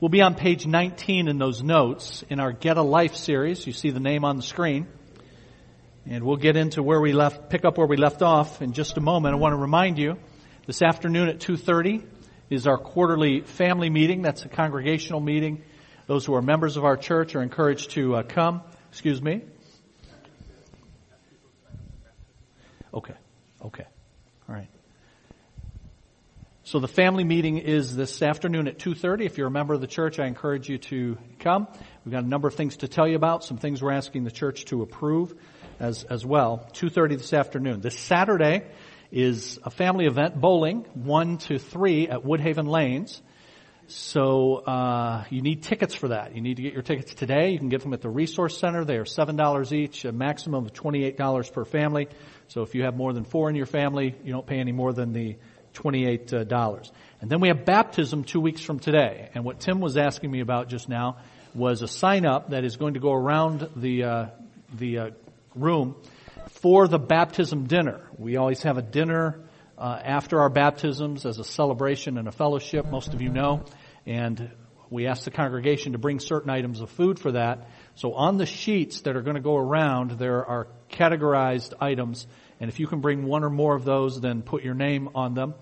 We'll be on page 19 in those notes in our Get a Life series. You see the name on the screen. And we'll get into where we left, pick up where we left off in just a moment. I want to remind you, this afternoon at 2.30 is our quarterly family meeting. That's a congregational meeting. Those who are members of our church are encouraged to uh, come. Excuse me. Okay. Okay. So the family meeting is this afternoon at 2.30. If you're a member of the church, I encourage you to come. We've got a number of things to tell you about, some things we're asking the church to approve as, as well. 2.30 this afternoon. This Saturday is a family event, bowling, 1 to 3 at Woodhaven Lanes. So uh, you need tickets for that. You need to get your tickets today. You can get them at the Resource Center. They are $7 each, a maximum of $28 per family. So if you have more than four in your family, you don't pay any more than the $28. And then we have baptism two weeks from today. And what Tim was asking me about just now was a sign up that is going to go around the, uh, the uh, room for the baptism dinner. We always have a dinner uh, after our baptisms as a celebration and a fellowship, most of you know. And we ask the congregation to bring certain items of food for that. So on the sheets that are going to go around, there are categorized items and if you can bring one or more of those, then put your name on them.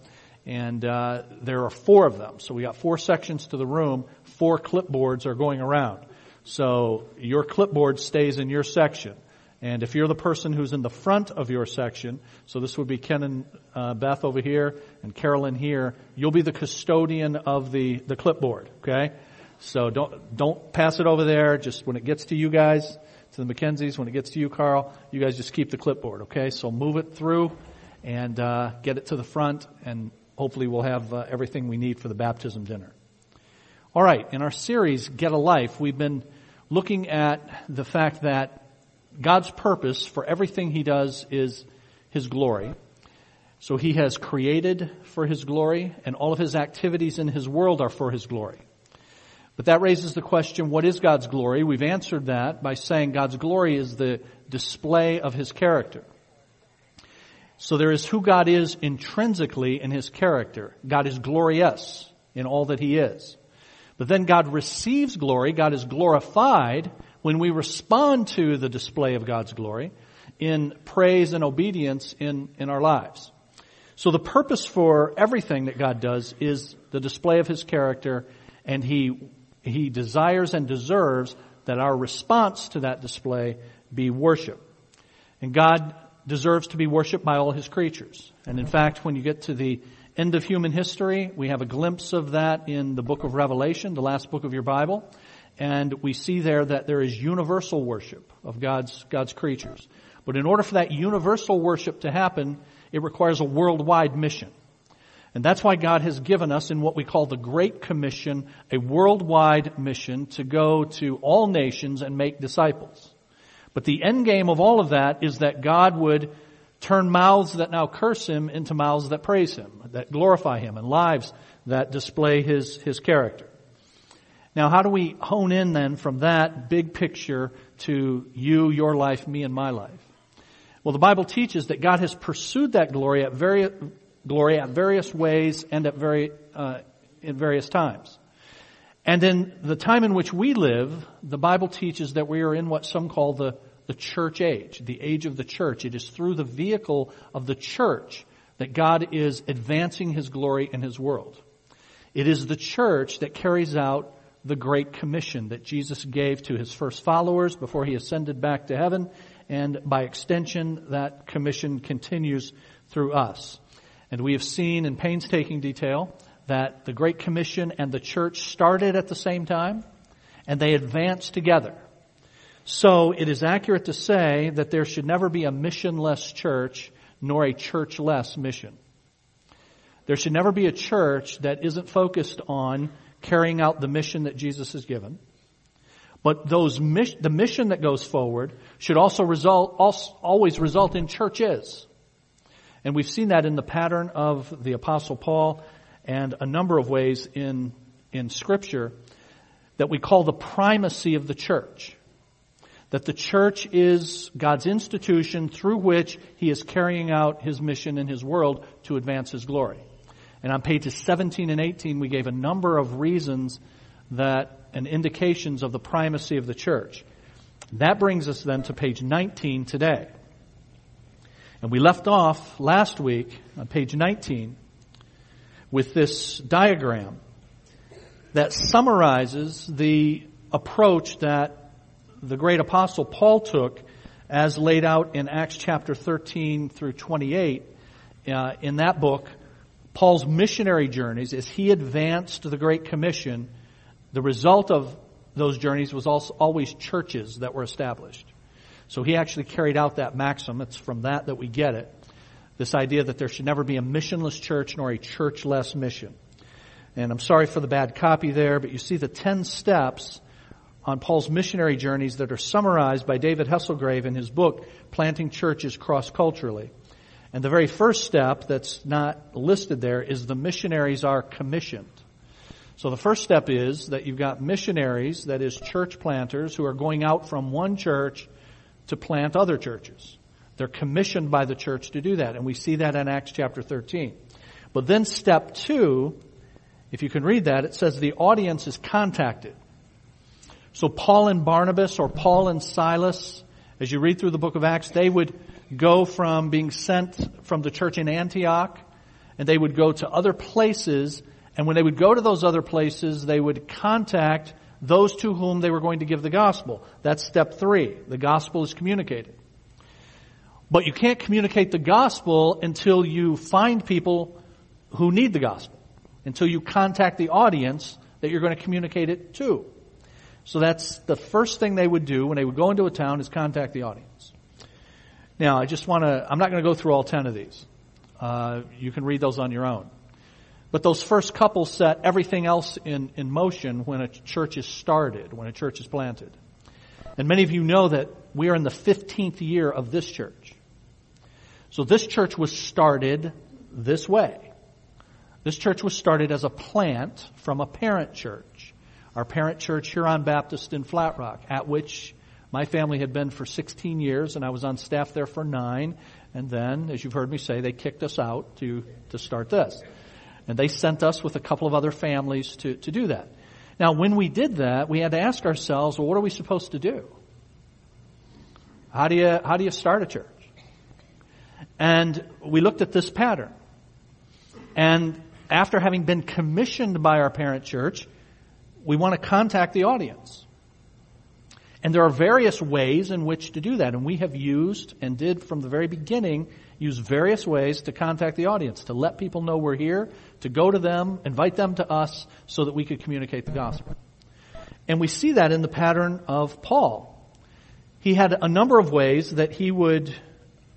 And uh, there are four of them. So we got four sections to the room. Four clipboards are going around. So your clipboard stays in your section. And if you're the person who's in the front of your section, so this would be Ken and uh, Beth over here and Carolyn here, you'll be the custodian of the, the clipboard, okay? So don't, don't pass it over there. Just when it gets to you guys, to the Mackenzies. When it gets to you, Carl, you guys just keep the clipboard, okay? So move it through and uh, get it to the front, and hopefully we'll have uh, everything we need for the baptism dinner. All right, in our series, Get a Life, we've been looking at the fact that God's purpose for everything He does is His glory. So He has created for His glory, and all of His activities in His world are for His glory. But that raises the question, what is God's glory? We've answered that by saying God's glory is the display of His character. So there is who God is intrinsically in His character. God is glorious in all that He is. But then God receives glory, God is glorified when we respond to the display of God's glory in praise and obedience in, in our lives. So the purpose for everything that God does is the display of His character and He he desires and deserves that our response to that display be worship. And God deserves to be worshiped by all his creatures. And in fact, when you get to the end of human history, we have a glimpse of that in the book of Revelation, the last book of your Bible. And we see there that there is universal worship of God's, God's creatures. But in order for that universal worship to happen, it requires a worldwide mission. And that's why God has given us in what we call the Great Commission, a worldwide mission to go to all nations and make disciples. But the end game of all of that is that God would turn mouths that now curse Him into mouths that praise Him, that glorify Him, and lives that display His, His character. Now how do we hone in then from that big picture to you, your life, me, and my life? Well, the Bible teaches that God has pursued that glory at very, glory at various ways and at very, uh, in various times. And in the time in which we live, the Bible teaches that we are in what some call the, the church age, the age of the church. It is through the vehicle of the church that God is advancing His glory in His world. It is the church that carries out the Great Commission that Jesus gave to His first followers before He ascended back to heaven, and by extension, that commission continues through us. And we have seen in painstaking detail that the Great Commission and the church started at the same time and they advanced together. So it is accurate to say that there should never be a missionless church nor a churchless mission. There should never be a church that isn't focused on carrying out the mission that Jesus has given. But those the mission that goes forward should also result, always result in churches. And we've seen that in the pattern of the apostle Paul and a number of ways in, in scripture that we call the primacy of the church. That the church is God's institution through which He is carrying out His mission in His world to advance His glory. And on pages 17 and 18 we gave a number of reasons that and indications of the primacy of the church. That brings us then to page 19 today. And we left off last week on page 19 with this diagram that summarizes the approach that the great apostle Paul took as laid out in Acts chapter 13 through 28. Uh, in that book, Paul's missionary journeys, as he advanced the Great Commission, the result of those journeys was also always churches that were established. So he actually carried out that maxim. It's from that that we get it. This idea that there should never be a missionless church nor a churchless mission. And I'm sorry for the bad copy there, but you see the 10 steps on Paul's missionary journeys that are summarized by David Hesselgrave in his book, Planting Churches Cross-Culturally. And the very first step that's not listed there is the missionaries are commissioned. So the first step is that you've got missionaries, that is church planters, who are going out from one church to plant other churches. They're commissioned by the church to do that, and we see that in Acts chapter 13. But then step two, if you can read that, it says the audience is contacted. So Paul and Barnabas or Paul and Silas, as you read through the book of Acts, they would go from being sent from the church in Antioch and they would go to other places and when they would go to those other places, they would contact those to whom they were going to give the gospel. That's step three. The gospel is communicated. But you can't communicate the gospel until you find people who need the gospel. Until you contact the audience that you're going to communicate it to. So that's the first thing they would do when they would go into a town is contact the audience. Now, I just want to, I'm not going to go through all 10 of these. Uh, you can read those on your own. But those first couple set everything else in, in motion when a church is started, when a church is planted. And many of you know that we are in the 15th year of this church. So this church was started this way. This church was started as a plant from a parent church. Our parent church, Huron Baptist in Flat Rock, at which my family had been for 16 years and I was on staff there for nine. And then, as you've heard me say, they kicked us out to, to start this. And they sent us with a couple of other families to, to do that. Now, when we did that, we had to ask ourselves, well, what are we supposed to do? How do you, how do you start a church? And we looked at this pattern. And after having been commissioned by our parent church, we want to contact the audience. And there are various ways in which to do that. And we have used and did from the very beginning use various ways to contact the audience, to let people know we're here, to go to them, invite them to us so that we could communicate the gospel. And we see that in the pattern of Paul. He had a number of ways that he would,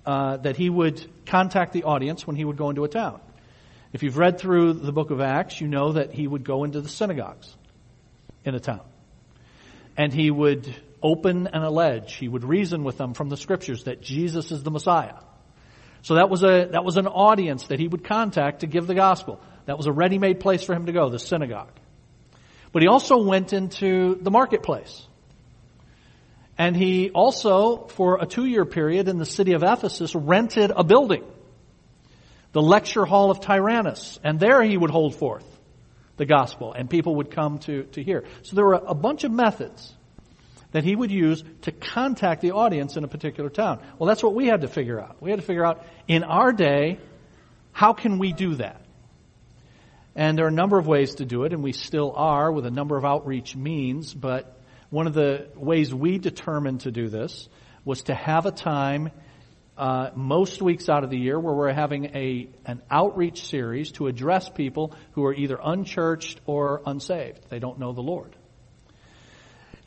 uh, that he would contact the audience when he would go into a town. If you've read through the book of Acts, you know that he would go into the synagogues in a town. And he would open and allege, he would reason with them from the scriptures that Jesus is the Messiah. So that was a, that was an audience that he would contact to give the gospel. That was a ready-made place for him to go, the synagogue. But he also went into the marketplace. And he also, for a two-year period in the city of Ephesus, rented a building. The lecture hall of Tyrannus. And there he would hold forth the gospel and people would come to, to hear. So there were a bunch of methods that he would use to contact the audience in a particular town. Well, that's what we had to figure out. We had to figure out in our day, how can we do that? And there are a number of ways to do it, and we still are with a number of outreach means, but one of the ways we determined to do this was to have a time uh, most weeks out of the year where we're having a an outreach series to address people who are either unchurched or unsaved. They don't know the Lord.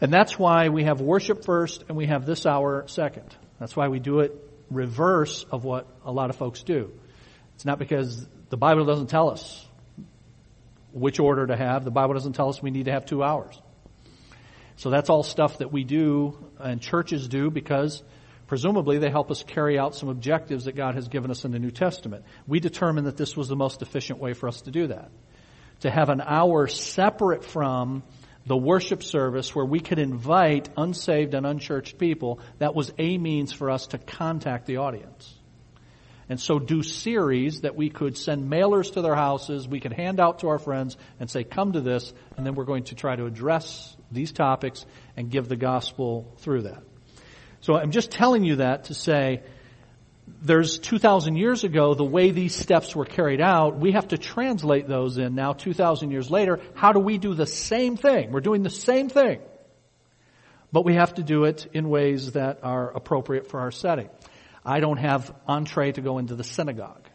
And that's why we have worship first and we have this hour second. That's why we do it reverse of what a lot of folks do. It's not because the Bible doesn't tell us which order to have. The Bible doesn't tell us we need to have two hours. So that's all stuff that we do and churches do because presumably they help us carry out some objectives that God has given us in the New Testament. We determined that this was the most efficient way for us to do that. To have an hour separate from the worship service where we could invite unsaved and unchurched people, that was a means for us to contact the audience. and so do series that we could send mailers to their houses, we could hand out to our friends and say, come to this, and then we're going to try to address these topics and give the gospel through that. So I'm just telling you that to say, there's 2,000 years ago, the way these steps were carried out, we have to translate those in now 2,000 years later. How do we do the same thing? We're doing the same thing. But we have to do it in ways that are appropriate for our setting. I don't have entree to go into the synagogue.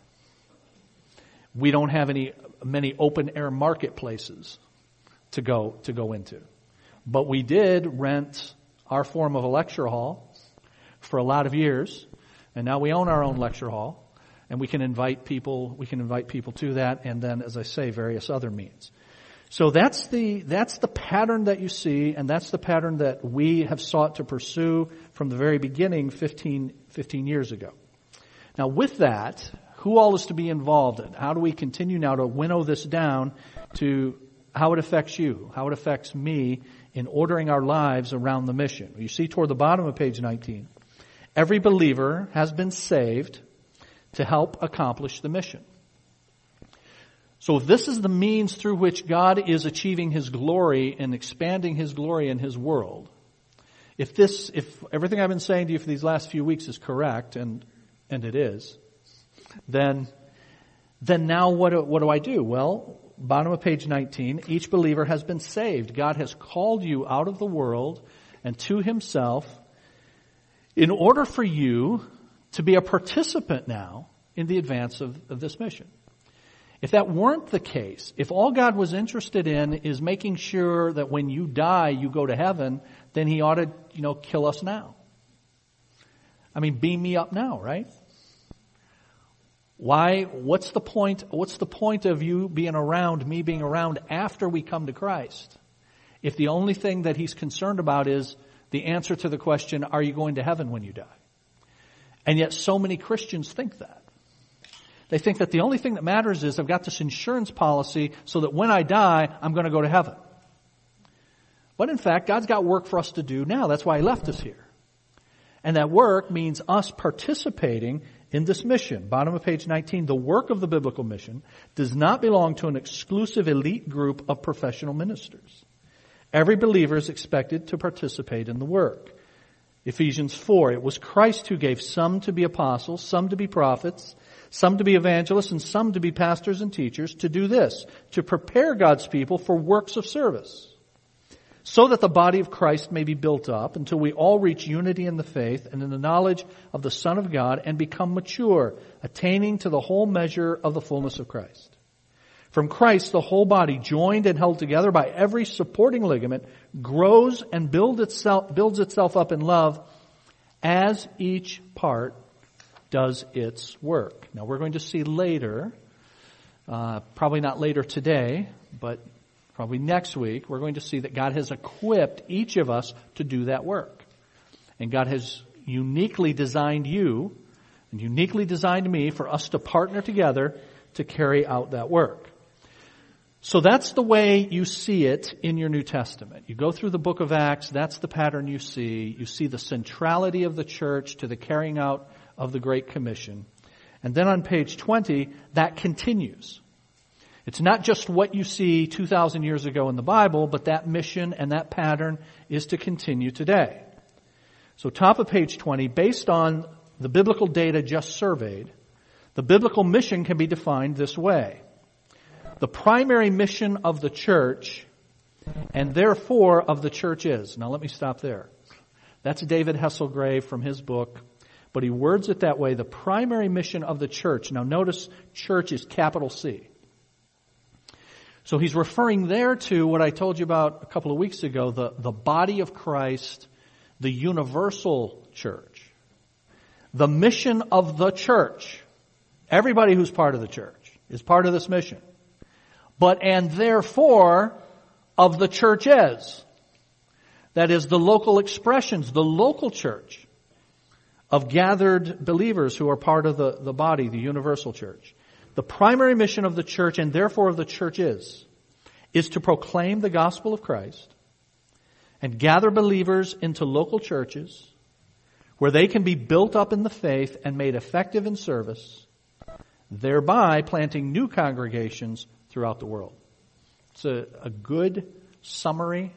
We don't have any, many open air marketplaces to go, to go into. But we did rent our form of a lecture hall for a lot of years and now we own our own lecture hall, and we can invite people, we can invite people to that, and then, as I say, various other means. So that's the, that's the pattern that you see, and that's the pattern that we have sought to pursue from the very beginning 15, 15 years ago. Now with that, who all is to be involved in? How do we continue now to winnow this down to how it affects you, how it affects me in ordering our lives around the mission? You see toward the bottom of page 19. Every believer has been saved to help accomplish the mission. So this is the means through which God is achieving His glory and expanding His glory in His world. If this, if everything I've been saying to you for these last few weeks is correct, and, and it is, then, then now what, what do I do? Well, bottom of page 19, each believer has been saved. God has called you out of the world and to Himself in order for you to be a participant now in the advance of, of this mission. If that weren't the case, if all God was interested in is making sure that when you die you go to heaven, then he ought to, you know, kill us now. I mean, beam me up now, right? Why, what's the point, what's the point of you being around, me being around after we come to Christ? If the only thing that he's concerned about is the answer to the question, are you going to heaven when you die? And yet so many Christians think that. They think that the only thing that matters is I've got this insurance policy so that when I die, I'm going to go to heaven. But in fact, God's got work for us to do now. That's why He left us here. And that work means us participating in this mission. Bottom of page 19, the work of the biblical mission does not belong to an exclusive elite group of professional ministers. Every believer is expected to participate in the work. Ephesians 4, it was Christ who gave some to be apostles, some to be prophets, some to be evangelists, and some to be pastors and teachers to do this, to prepare God's people for works of service, so that the body of Christ may be built up until we all reach unity in the faith and in the knowledge of the Son of God and become mature, attaining to the whole measure of the fullness of Christ. From Christ, the whole body, joined and held together by every supporting ligament, grows and build itself, builds itself up in love as each part does its work. Now we're going to see later, uh, probably not later today, but probably next week, we're going to see that God has equipped each of us to do that work. And God has uniquely designed you and uniquely designed me for us to partner together to carry out that work. So that's the way you see it in your New Testament. You go through the book of Acts, that's the pattern you see. You see the centrality of the church to the carrying out of the Great Commission. And then on page 20, that continues. It's not just what you see 2,000 years ago in the Bible, but that mission and that pattern is to continue today. So top of page 20, based on the biblical data just surveyed, the biblical mission can be defined this way the primary mission of the church and therefore of the church is. Now let me stop there. That's David Hesselgrave from his book, but he words it that way. The primary mission of the church. Now notice church is capital C. So he's referring there to what I told you about a couple of weeks ago, the, the body of Christ, the universal church. The mission of the church. Everybody who's part of the church is part of this mission but and therefore of the churches. That is the local expressions, the local church of gathered believers who are part of the, the body, the universal church. The primary mission of the church and therefore of the church is, is to proclaim the gospel of Christ and gather believers into local churches where they can be built up in the faith and made effective in service, thereby planting new congregations throughout the world. It's a, a good summary,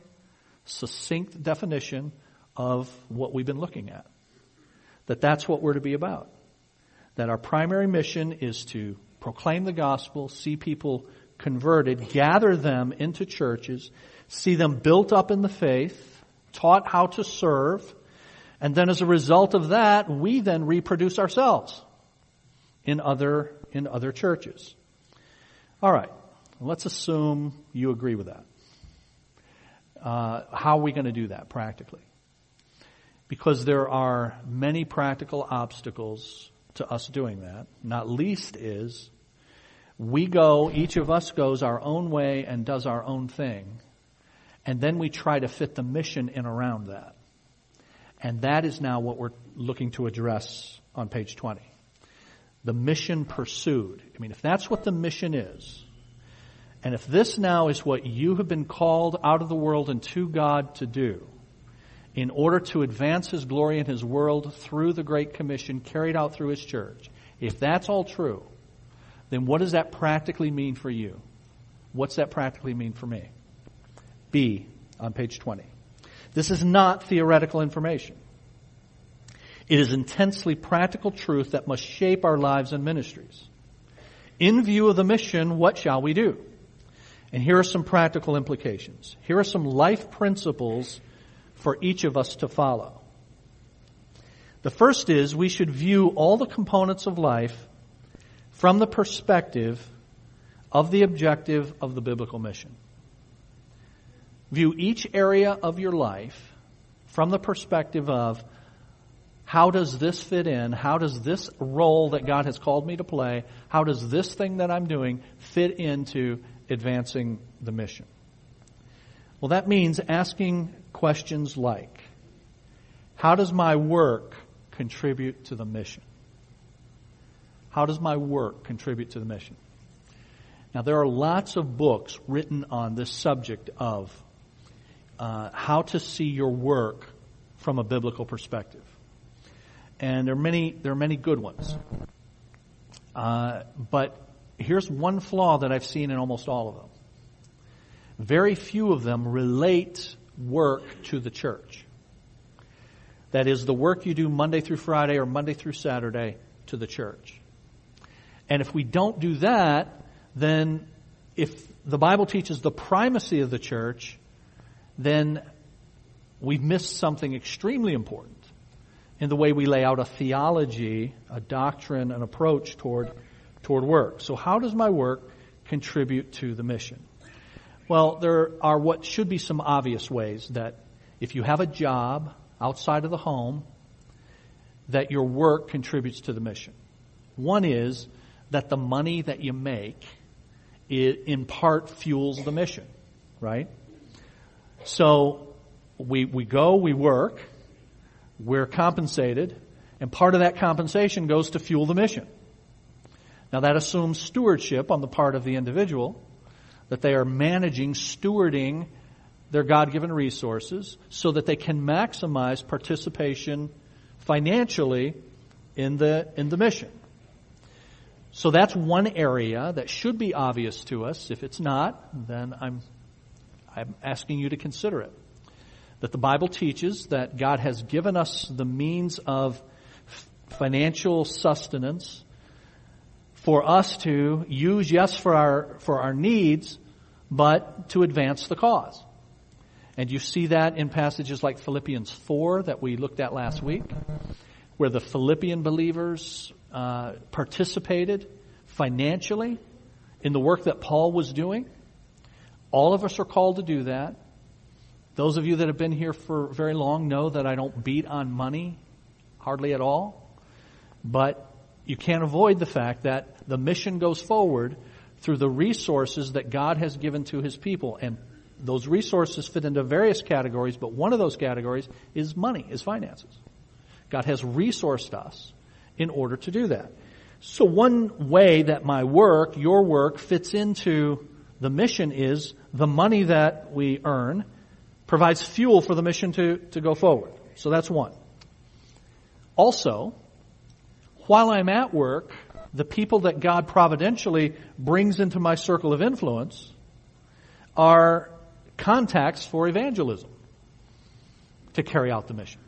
succinct definition of what we've been looking at. That that's what we're to be about. That our primary mission is to proclaim the gospel, see people converted, gather them into churches, see them built up in the faith, taught how to serve, and then as a result of that, we then reproduce ourselves in other, in other churches. Let's assume you agree with that. Uh, how are we going to do that practically? Because there are many practical obstacles to us doing that. Not least is we go, each of us goes our own way and does our own thing. And then we try to fit the mission in around that. And that is now what we're looking to address on page 20. The mission pursued. I mean, if that's what the mission is, and if this now is what you have been called out of the world and to God to do, in order to advance His glory in His world through the Great Commission carried out through His church, if that's all true, then what does that practically mean for you? What's that practically mean for me? B on page 20. This is not theoretical information. It is intensely practical truth that must shape our lives and ministries. In view of the mission, what shall we do? And here are some practical implications. Here are some life principles for each of us to follow. The first is we should view all the components of life from the perspective of the objective of the biblical mission. View each area of your life from the perspective of how does this fit in? How does this role that God has called me to play, how does this thing that I'm doing fit into advancing the mission? Well, that means asking questions like, how does my work contribute to the mission? How does my work contribute to the mission? Now, there are lots of books written on this subject of uh, how to see your work from a biblical perspective, and there are many there are many good ones. Uh, but here's one flaw that I've seen in almost all of them. Very few of them relate work to the church. That is the work you do Monday through Friday or Monday through Saturday to the church. And if we don't do that, then if the Bible teaches the primacy of the church, then we've missed something extremely important in the way we lay out a theology, a doctrine, an approach toward, toward work. So how does my work contribute to the mission? Well, there are what should be some obvious ways that if you have a job outside of the home, that your work contributes to the mission. One is that the money that you make in part fuels the mission, right? So we, we go, we work, we're compensated, and part of that compensation goes to fuel the mission. Now that assumes stewardship on the part of the individual, that they are managing, stewarding their God-given resources so that they can maximize participation financially in the, in the mission. So that's one area that should be obvious to us. If it's not, then I'm, I'm asking you to consider it. That the Bible teaches that God has given us the means of financial sustenance for us to use, yes, for our, for our needs, but to advance the cause. And you see that in passages like Philippians 4 that we looked at last week, where the Philippian believers uh, participated financially in the work that Paul was doing. All of us are called to do that. Those of you that have been here for very long know that I don't beat on money hardly at all. But you can't avoid the fact that the mission goes forward through the resources that God has given to His people. And those resources fit into various categories, but one of those categories is money, is finances. God has resourced us in order to do that. So one way that my work, your work, fits into the mission is the money that we earn provides fuel for the mission to, to go forward. So that's one. Also, while I'm at work, the people that God providentially brings into my circle of influence are contacts for evangelism to carry out the mission.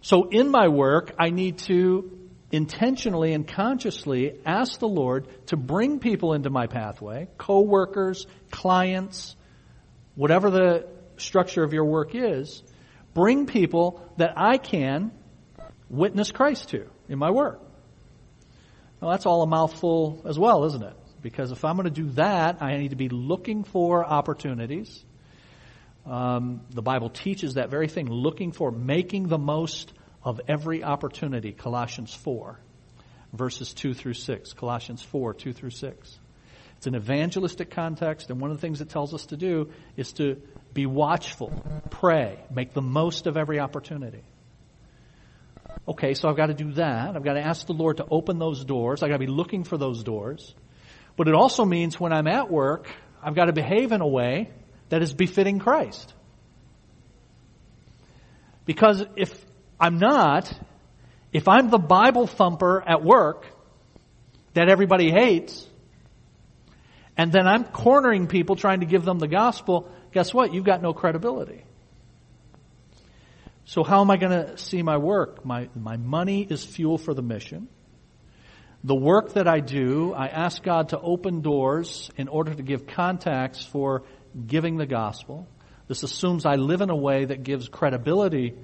So in my work, I need to intentionally and consciously ask the Lord to bring people into my pathway, co-workers, clients, whatever the structure of your work is, bring people that I can witness Christ to in my work. Well, that's all a mouthful as well, isn't it? Because if I'm going to do that, I need to be looking for opportunities. Um, the Bible teaches that very thing, looking for, making the most of every opportunity. Colossians 4, verses 2 through 6. Colossians 4, 2 through 6. It's an evangelistic context, and one of the things it tells us to do is to be watchful, pray, make the most of every opportunity. Okay, so I've got to do that. I've got to ask the Lord to open those doors. I've got to be looking for those doors. But it also means when I'm at work, I've got to behave in a way that is befitting Christ. Because if I'm not, if I'm the Bible thumper at work that everybody hates, and then I'm cornering people trying to give them the gospel, guess what? You've got no credibility. So how am I going to see my work? My, my money is fuel for the mission. The work that I do, I ask God to open doors in order to give contacts for giving the gospel. This assumes I live in a way that gives credibility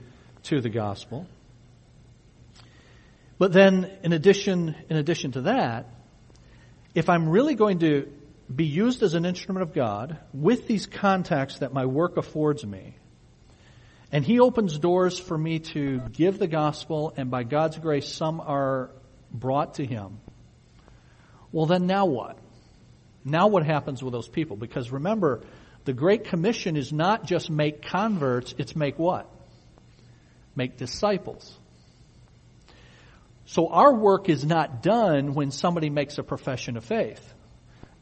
to the gospel. But then, in addition, in addition to that, if I'm really going to be used as an instrument of God with these contacts that my work affords me. And He opens doors for me to give the gospel, and by God's grace, some are brought to Him. Well, then now what? Now what happens with those people? Because remember, the Great Commission is not just make converts, it's make what? Make disciples. So our work is not done when somebody makes a profession of faith.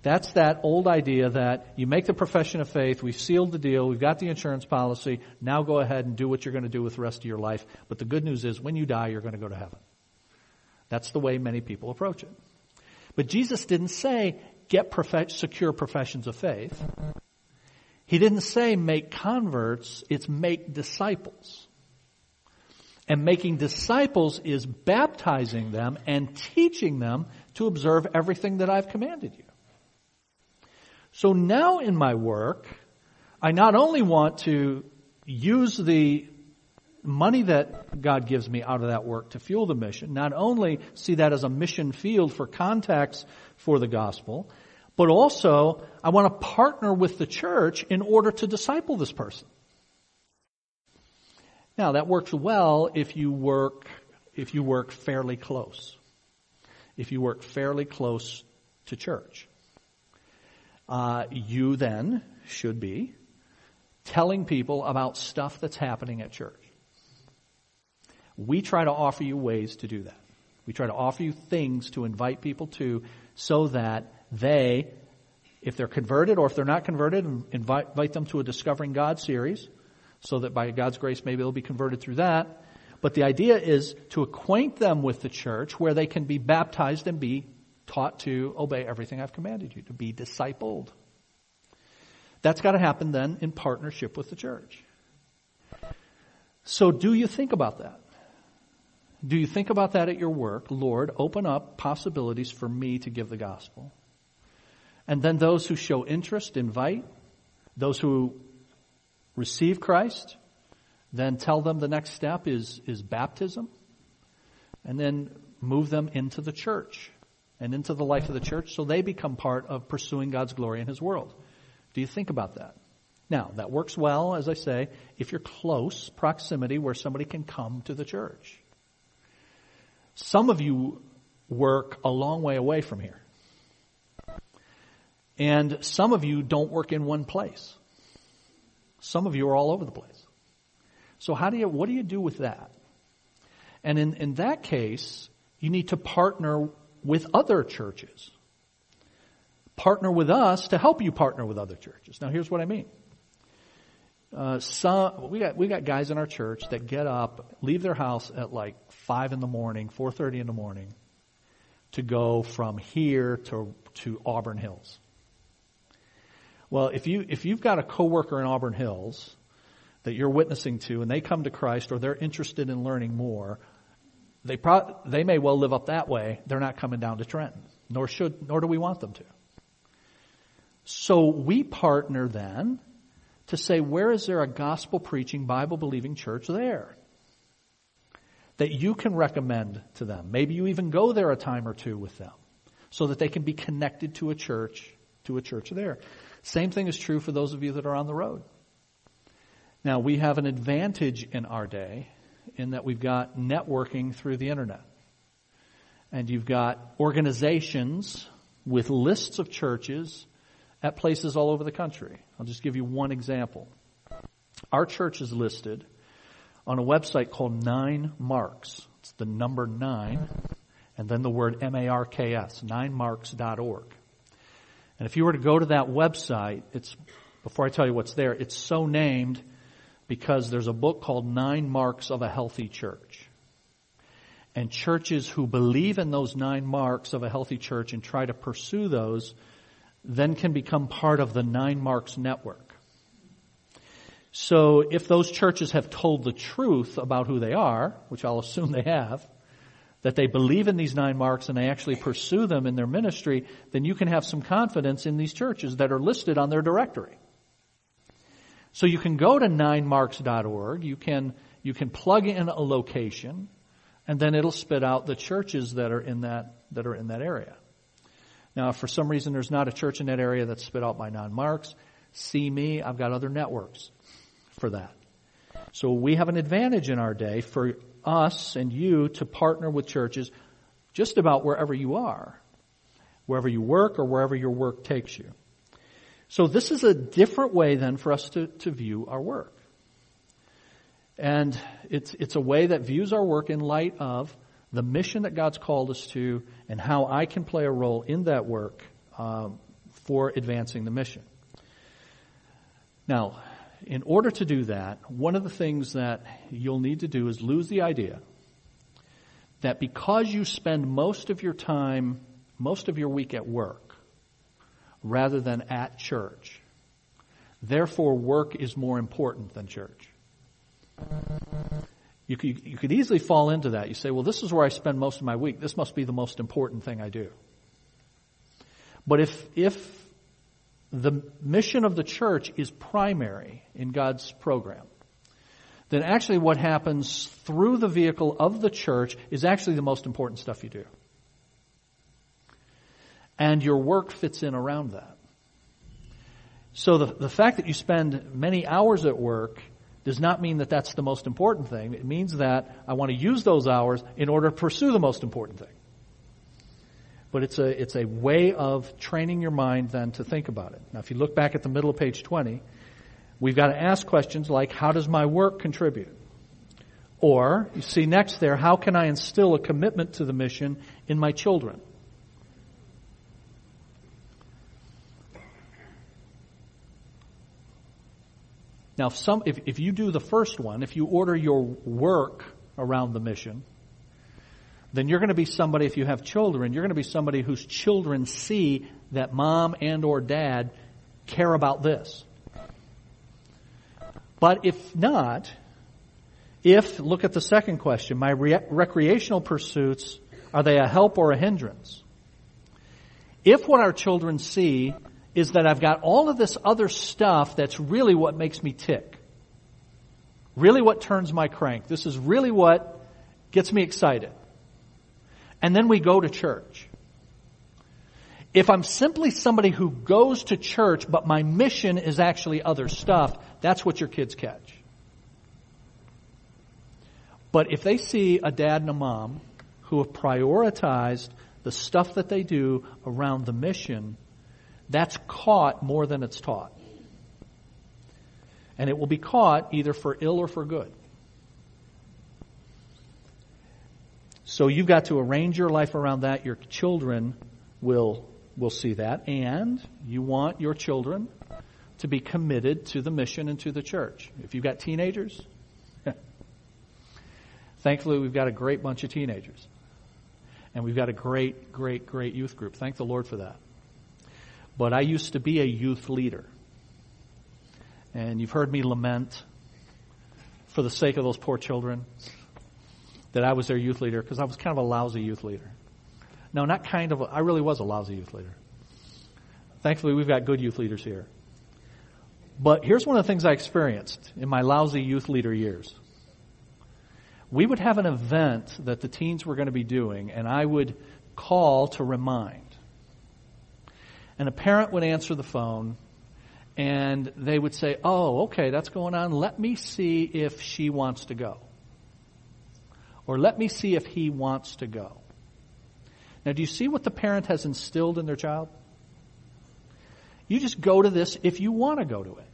That's that old idea that you make the profession of faith, we've sealed the deal, we've got the insurance policy, now go ahead and do what you're going to do with the rest of your life. But the good news is when you die, you're going to go to heaven. That's the way many people approach it. But Jesus didn't say get secure professions of faith. He didn't say make converts, it's make disciples. And making disciples is baptizing them and teaching them to observe everything that I've commanded you. So now in my work, I not only want to use the money that God gives me out of that work to fuel the mission, not only see that as a mission field for contacts for the gospel, but also I want to partner with the church in order to disciple this person. Now that works well if you work, if you work fairly close. If you work fairly close to church uh, you then should be telling people about stuff that's happening at church. We try to offer you ways to do that. We try to offer you things to invite people to so that they, if they're converted or if they're not converted, invite, invite them to a Discovering God series so that by God's grace maybe they'll be converted through that. But the idea is to acquaint them with the church where they can be baptized and be taught to obey everything I've commanded you, to be discipled. That's got to happen then in partnership with the church. So do you think about that? Do you think about that at your work? Lord, open up possibilities for me to give the gospel. And then those who show interest, invite. Those who receive Christ, then tell them the next step is, is baptism. And then move them into the church and into the life of the church so they become part of pursuing God's glory in His world. Do you think about that? Now, that works well, as I say, if you're close proximity where somebody can come to the church. Some of you work a long way away from here. And some of you don't work in one place. Some of you are all over the place. So how do you, what do you do with that? And in, in that case, you need to partner with other churches. Partner with us to help you partner with other churches. Now here's what I mean. Uh, some we got we got guys in our church that get up, leave their house at like five in the morning, four thirty in the morning, to go from here to to Auburn Hills. Well, if you if you've got a coworker in Auburn Hills that you're witnessing to, and they come to Christ or they're interested in learning more, they pro- they may well live up that way. They're not coming down to Trenton, nor should nor do we want them to. So we partner then to say, where is there a gospel preaching, Bible believing church there? That you can recommend to them. Maybe you even go there a time or two with them so that they can be connected to a church, to a church there. Same thing is true for those of you that are on the road. Now we have an advantage in our day in that we've got networking through the internet. And you've got organizations with lists of churches at places all over the country. I'll just give you one example. Our church is listed on a website called Nine Marks. It's the number nine, and then the word M-A-R-K-S, ninemarks.org. And if you were to go to that website, it's, before I tell you what's there, it's so named because there's a book called Nine Marks of a Healthy Church. And churches who believe in those nine marks of a healthy church and try to pursue those then can become part of the Nine Marks network. So if those churches have told the truth about who they are, which I'll assume they have, that they believe in these nine marks and they actually pursue them in their ministry, then you can have some confidence in these churches that are listed on their directory. So you can go to ninemarks.org, you can, you can plug in a location, and then it'll spit out the churches that are in that, that are in that area. Now, if for some reason there's not a church in that area that's spit out by Nine Marks, see me. I've got other networks for that. So we have an advantage in our day for us and you to partner with churches just about wherever you are, wherever you work or wherever your work takes you. So this is a different way then for us to, to view our work. And it's, it's a way that views our work in light of the mission that God's called us to and how I can play a role in that work um, for advancing the mission. Now, in order to do that, one of the things that you'll need to do is lose the idea that because you spend most of your time, most of your week at work, rather than at church, therefore work is more important than church. You could, you could easily fall into that. You say, well, this is where I spend most of my week. This must be the most important thing I do. But if, if the mission of the church is primary in God's program, then actually what happens through the vehicle of the church is actually the most important stuff you do. And your work fits in around that. So the, the fact that you spend many hours at work does not mean that that's the most important thing. It means that I want to use those hours in order to pursue the most important thing. But it's a, it's a way of training your mind then to think about it. Now if you look back at the middle of page 20, we've got to ask questions like, how does my work contribute? Or, you see next there, how can I instill a commitment to the mission in my children? Now, if, some, if, if you do the first one, if you order your work around the mission, then you're going to be somebody, if you have children, you're going to be somebody whose children see that mom and or dad care about this. But if not, if, look at the second question, my re- recreational pursuits, are they a help or a hindrance? If what our children see is that I've got all of this other stuff that's really what makes me tick. Really what turns my crank. This is really what gets me excited. And then we go to church. If I'm simply somebody who goes to church, but my mission is actually other stuff, that's what your kids catch. But if they see a dad and a mom who have prioritized the stuff that they do around the mission, that's caught more than it's taught. And it will be caught either for ill or for good. So you've got to arrange your life around that. Your children will, will see that. And you want your children to be committed to the mission and to the church. If you've got teenagers, thankfully we've got a great bunch of teenagers. And we've got a great, great, great youth group. Thank the Lord for that. But I used to be a youth leader. And you've heard me lament for the sake of those poor children that I was their youth leader because I was kind of a lousy youth leader. No, not kind of. I really was a lousy youth leader. Thankfully, we've got good youth leaders here. But here's one of the things I experienced in my lousy youth leader years. We would have an event that the teens were going to be doing, and I would call to remind. And a parent would answer the phone, and they would say, Oh, okay, that's going on. Let me see if she wants to go. Or let me see if he wants to go. Now, do you see what the parent has instilled in their child? You just go to this if you want to go to it.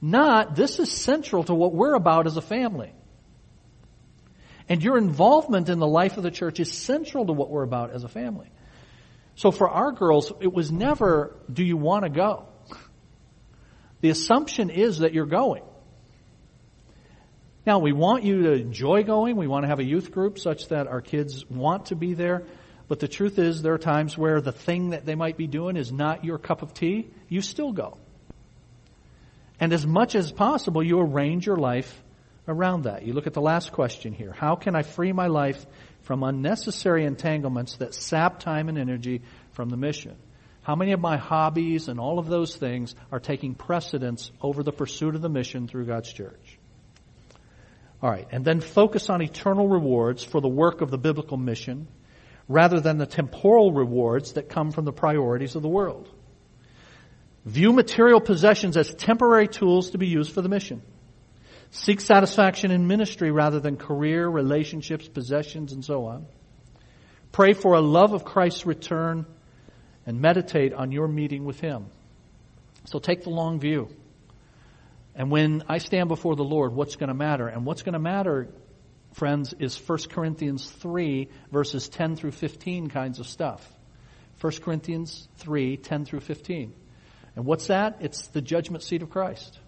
Not, this is central to what we're about as a family. And your involvement in the life of the church is central to what we're about as a family. So for our girls, it was never, do you want to go? The assumption is that you're going. Now, we want you to enjoy going. We want to have a youth group such that our kids want to be there. But the truth is, there are times where the thing that they might be doing is not your cup of tea. You still go. And as much as possible, you arrange your life around that. You look at the last question here. How can I free my life from unnecessary entanglements that sap time and energy from the mission? How many of my hobbies and all of those things are taking precedence over the pursuit of the mission through God's church? All right, and then focus on eternal rewards for the work of the biblical mission rather than the temporal rewards that come from the priorities of the world. View material possessions as temporary tools to be used for the mission. Seek satisfaction in ministry rather than career, relationships, possessions, and so on. Pray for a love of Christ's return and meditate on your meeting with Him. So take the long view. And when I stand before the Lord, what's going to matter? And what's going to matter, friends, is 1 Corinthians 3, verses 10 through 15 kinds of stuff. 1 Corinthians 3, 10 through 15. And what's that? It's the judgment seat of Christ.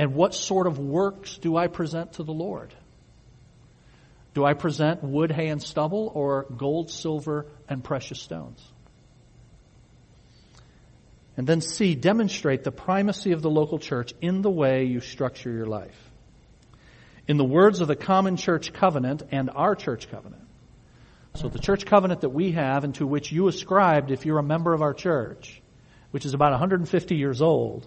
And what sort of works do I present to the Lord? Do I present wood, hay, and stubble, or gold, silver, and precious stones? And then C, demonstrate the primacy of the local church in the way you structure your life. In the words of the common church covenant and our church covenant. So the church covenant that we have and to which you ascribed if you're a member of our church, which is about 150 years old,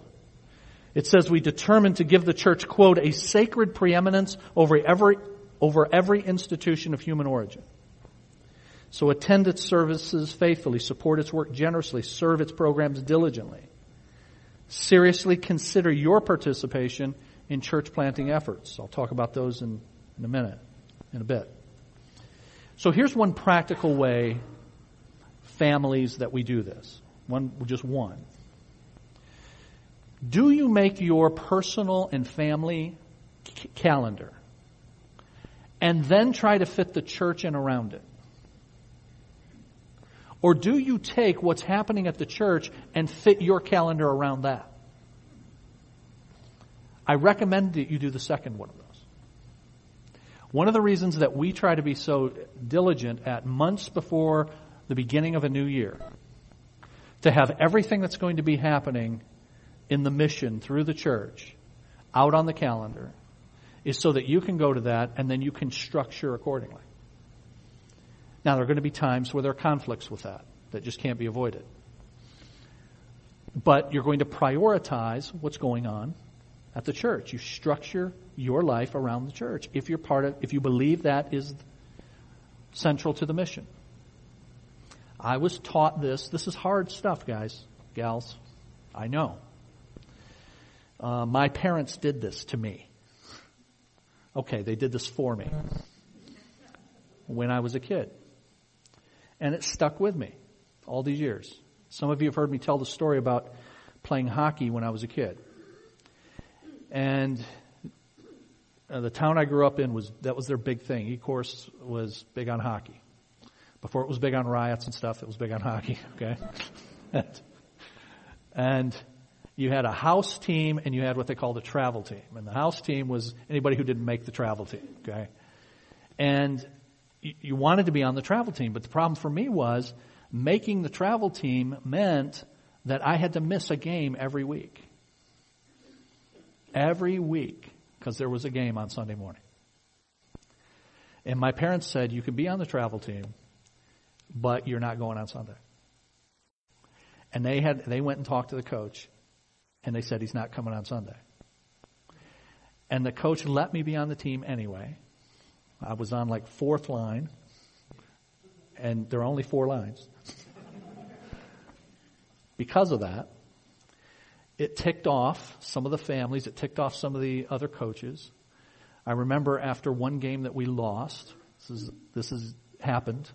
it says we determined to give the church, quote, a sacred preeminence over every, over every institution of human origin. So attend its services faithfully, support its work generously, serve its programs diligently. Seriously consider your participation in church planting efforts. I'll talk about those in, in a minute, in a bit. So here's one practical way families that we do this. One, just one. Do you make your personal and family c- calendar and then try to fit the church in around it? Or do you take what's happening at the church and fit your calendar around that? I recommend that you do the second one of those. One of the reasons that we try to be so diligent at months before the beginning of a new year to have everything that's going to be happening in the mission through the church out on the calendar is so that you can go to that and then you can structure accordingly. Now, there are going to be times where there are conflicts with that that just can't be avoided. But you're going to prioritize what's going on at the church. You structure your life around the church if you're part of, if you believe that is central to the mission. I was taught this. This is hard stuff, guys, gals. I know. Uh, my parents did this to me. Okay, they did this for me when I was a kid and it stuck with me all these years. Some of you have heard me tell the story about playing hockey when I was a kid. And uh, the town I grew up in was, that was their big thing. Ecorse was big on hockey. Before it was big on riots and stuff, it was big on hockey, okay? and You had a house team and you had what they called a travel team. And the house team was anybody who didn't make the travel team, okay? And you wanted to be on the travel team, but the problem for me was making the travel team meant that I had to miss a game every week. Every week, because there was a game on Sunday morning. And my parents said, you can be on the travel team, but you're not going on Sunday. And they had, they went and talked to the coach and they said he's not coming on Sunday. And the coach let me be on the team anyway. I was on like fourth line and there are only four lines. because of that, it ticked off some of the families, it ticked off some of the other coaches. I remember after one game that we lost, this is, this has happened,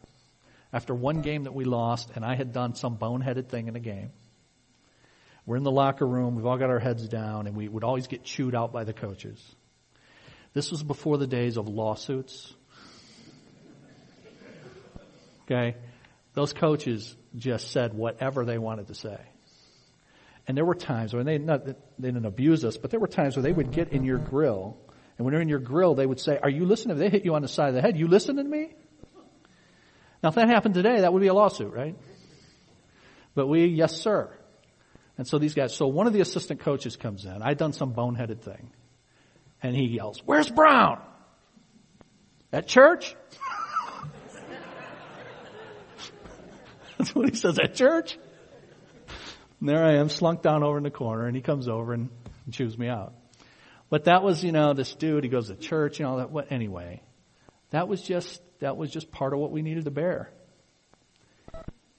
after one game that we lost and I had done some boneheaded thing in a game, we're in the locker room, we've all got our heads down and we would always get chewed out by the coaches. This was before the days of lawsuits. Okay? Those coaches just said whatever they wanted to say. And there were times when they not they didn't abuse us, but there were times where they would get in your grill, and when they're in your grill, they would say, "Are you listening?" If they hit you on the side of the head, "You listening to me?" Now, if that happened today, that would be a lawsuit, right? But we, yes, sir. And so these guys. So one of the assistant coaches comes in. I'd done some boneheaded thing, and he yells, "Where's Brown?" At church? That's what he says at church. And there I am, slunk down over in the corner, and he comes over and, and chews me out. But that was, you know, this dude, he goes to church and all that. What, anyway, that was just, that was just part of what we needed to bear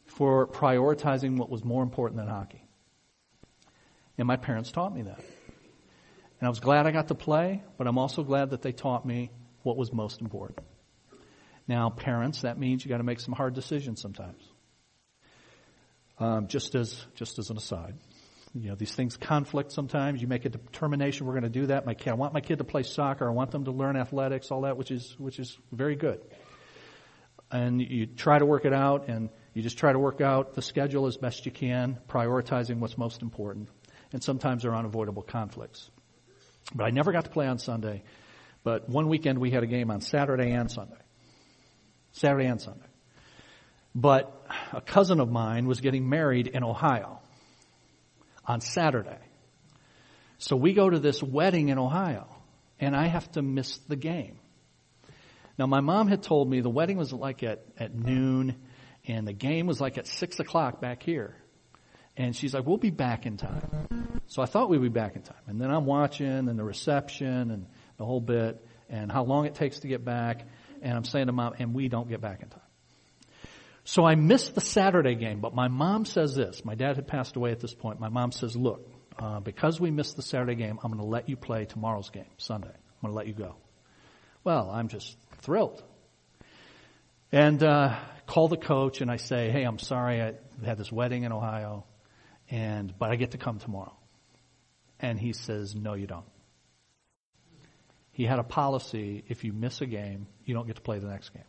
for prioritizing what was more important than hockey. And my parents taught me that. And I was glad I got to play, but I'm also glad that they taught me what was most important. Now, parents, that means you got to make some hard decisions sometimes. Um, just as just as an aside, you know these things conflict sometimes. You make a determination we're going to do that. My kid, I want my kid to play soccer. I want them to learn athletics, all that, which is which is very good. And you try to work it out, and you just try to work out the schedule as best you can, prioritizing what's most important. And sometimes there are unavoidable conflicts. But I never got to play on Sunday. But one weekend we had a game on Saturday and Sunday. Saturday and Sunday. But a cousin of mine was getting married in Ohio on Saturday. So we go to this wedding in Ohio and I have to miss the game. Now my mom had told me the wedding was like at, at noon and the game was like at six o'clock back here. And she's like, we'll be back in time. So I thought we'd be back in time. And then I'm watching and the reception and the whole bit and how long it takes to get back. And I'm saying to mom, and we don't get back in time. So I missed the Saturday game, but my mom says this. My dad had passed away at this point. My mom says, look, uh, because we missed the Saturday game, I'm going to let you play tomorrow's game, Sunday. I'm going to let you go. Well, I'm just thrilled. And uh, call the coach and I say, hey, I'm sorry, I had this wedding in Ohio, and but I get to come tomorrow. And he says, no, you don't. He had a policy, if you miss a game, you don't get to play the next game.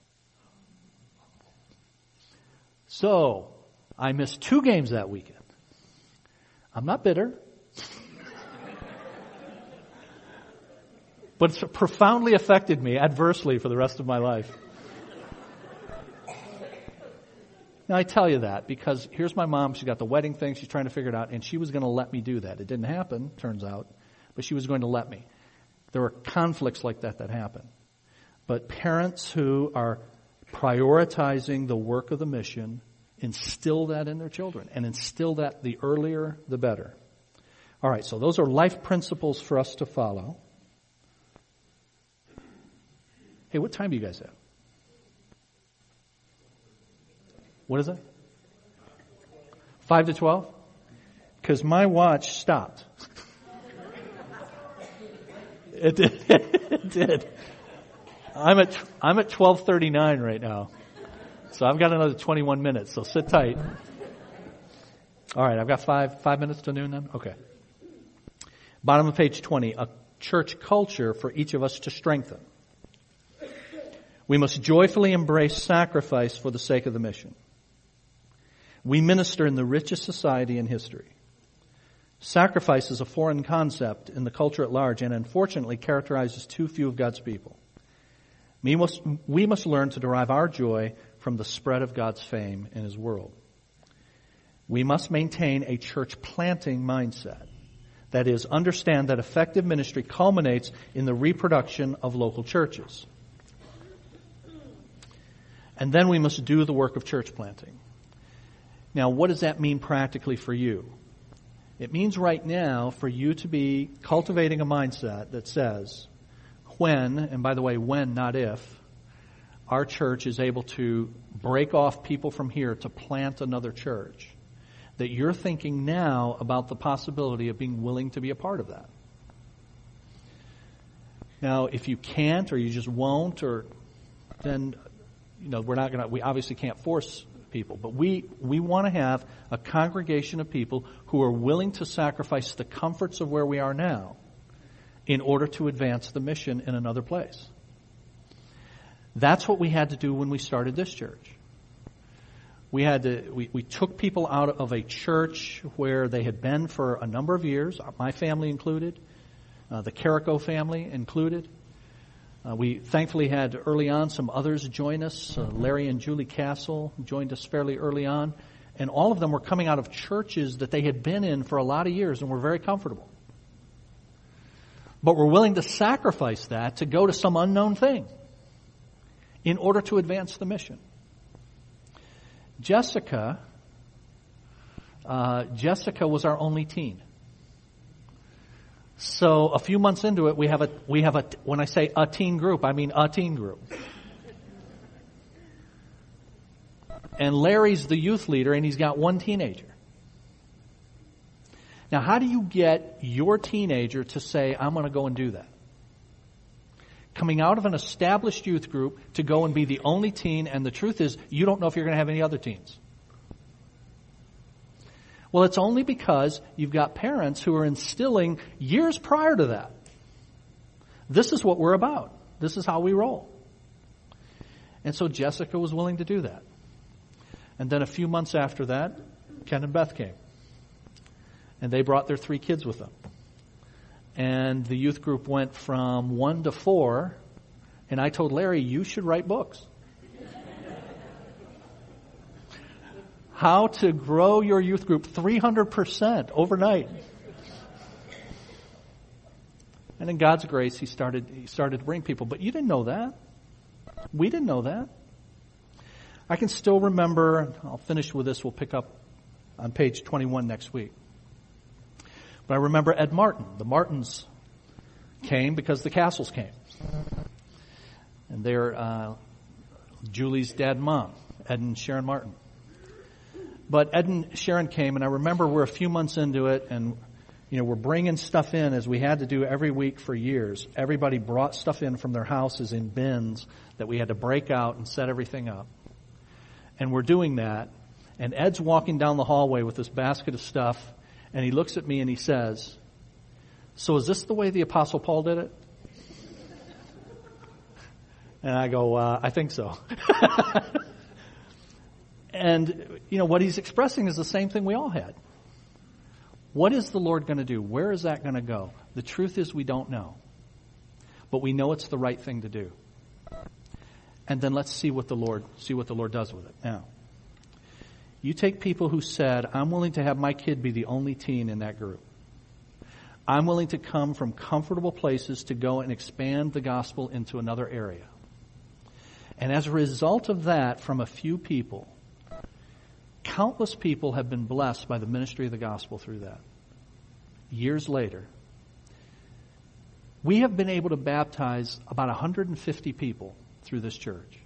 So, I missed two games that weekend. I'm not bitter. but it's profoundly affected me adversely for the rest of my life. Now I tell you that because here's my mom, She's got the wedding thing, she's trying to figure it out, and she was going to let me do that. It didn't happen, turns out, but she was going to let me. There are conflicts like that that happen. But parents who are prioritizing the work of the mission, instill that in their children and instill that the earlier the better. All right, so those are life principles for us to follow. Hey, what time do you guys have? What is it? 5 to 12? Because my watch stopped. it did. it did. I'm at I'm at 12:39 right now. So I've got another 21 minutes, so sit tight. All right, I've got five five minutes to noon then. Okay. Bottom of page 20, a church culture for each of us to strengthen. We must joyfully embrace sacrifice for the sake of the mission. We minister in the richest society in history. Sacrifice is a foreign concept in the culture at large and unfortunately characterizes too few of God's people. We must, we must learn to derive our joy from the spread of God's fame in His world. We must maintain a church planting mindset. That is, understand that effective ministry culminates in the reproduction of local churches. And then we must do the work of church planting. Now, what does that mean practically for you? It means right now for you to be cultivating a mindset that says, when, and by the way, when, not if, our church is able to break off people from here to plant another church, that you're thinking now about the possibility of being willing to be a part of that. Now, if you can't or you just won't, or then you know we're not going to. We obviously can't force people. But we, we want to have a congregation of people who are willing to sacrifice the comforts of where we are now in order to advance the mission in another place. That's what we had to do when we started this church. We had to, we, we took people out of a church where they had been for a number of years, my family included, uh, the Carrico family included. Uh, we thankfully had early on some others join us. Uh, Larry and Julie Castle joined us fairly early on. And all of them were coming out of churches that they had been in for a lot of years and were very comfortable. But were willing to sacrifice that to go to some unknown thing in order to advance the mission. Jessica, uh, Jessica was our only teen. So a few months into it, we have a, we have a, when I say a teen group, I mean a teen group. And Larry's the youth leader and he's got one teenager. Now how do you get your teenager to say, I'm going to go and do that? Coming out of an established youth group to go and be the only teen and the truth is you don't know if you're going to have any other teens. Well, it's only because you've got parents who are instilling years prior to that. This is what we're about. This is how we roll. And so Jessica was willing to do that. And then a few months after that, Ken and Beth came. And they brought their three kids with them. And the youth group went from one to four. And I told Larry, you should write books. How to grow your youth group 300% overnight. And in God's grace, he started, he started to bring people. But you didn't know that. We didn't know that. I can still remember, I'll finish with this, we'll pick up on page 21 next week. But I remember Ed Martin. The Martins came because the Castles came. And they're uh, Julie's dad and mom, Ed and Sharon Martin. But Ed and Sharon came, and I remember we're a few months into it, and you know we're bringing stuff in as we had to do every week for years. Everybody brought stuff in from their houses in bins that we had to break out and set everything up. And we're doing that, and Ed's walking down the hallway with this basket of stuff, and he looks at me and he says, "So is this the way the Apostle Paul did it?" And I go, uh, "I think so." And, you know, what he's expressing is the same thing we all had. What is the Lord going to do? Where is that going to go? The truth is we don't know. But we know it's the right thing to do. And then let's see what the Lord, see what the Lord does with it. Now, you take people who said, I'm willing to have my kid be the only teen in that group. I'm willing to come from comfortable places to go and expand the gospel into another area. And as a result of that, from a few people, Countless people have been blessed by the ministry of the gospel through that. Years later, we have been able to baptize about 150 people through this church.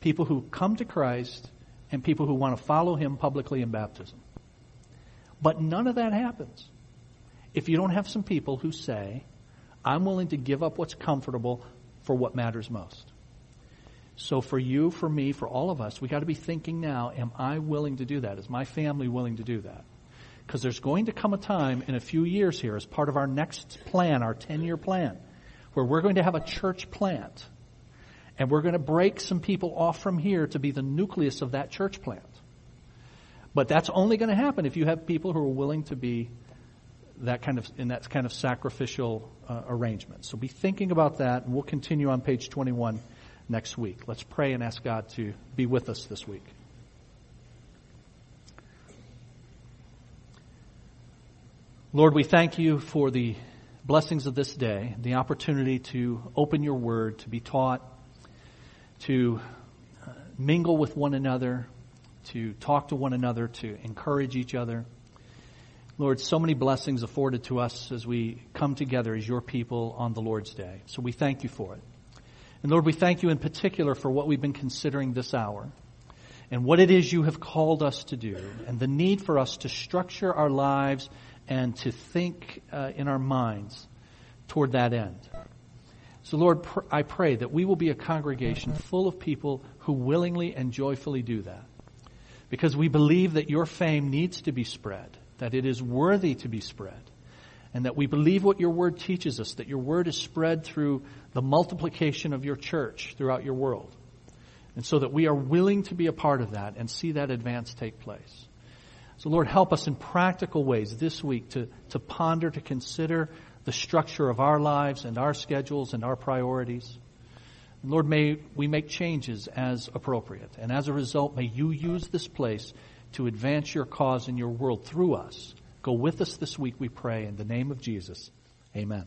People who come to Christ and people who want to follow Him publicly in baptism. But none of that happens if you don't have some people who say, I'm willing to give up what's comfortable for what matters most. So for you, for me, for all of us, we got to be thinking now, am I willing to do that? Is my family willing to do that? Because there's going to come a time in a few years here as part of our next plan, our 10 year plan, where we're going to have a church plant. And we're going to break some people off from here to be the nucleus of that church plant. But that's only going to happen if you have people who are willing to be that kind of in that kind of sacrificial uh, arrangement. So be thinking about that, and we'll continue on page 21 next week. Let's pray and ask God to be with us this week. Lord, we thank you for the blessings of this day, the opportunity to open your word, to be taught, to mingle with one another, to talk to one another, to encourage each other. Lord, so many blessings afforded to us as we come together as your people on the Lord's day. So we thank you for it. And Lord, we thank you in particular for what we've been considering this hour and what it is you have called us to do and the need for us to structure our lives and to think uh, in our minds toward that end. So, Lord, pr- I pray that we will be a congregation full of people who willingly and joyfully do that. Because we believe that your fame needs to be spread, that it is worthy to be spread, and that we believe what your word teaches us, that your word is spread through the multiplication of your church throughout your world. And so that we are willing to be a part of that and see that advance take place. So Lord, help us in practical ways this week to, to ponder, to consider the structure of our lives and our schedules and our priorities. And Lord, may we make changes as appropriate. And as a result, may you use this place to advance your cause in your world through us. Go with us this week, we pray, in the name of Jesus. Amen.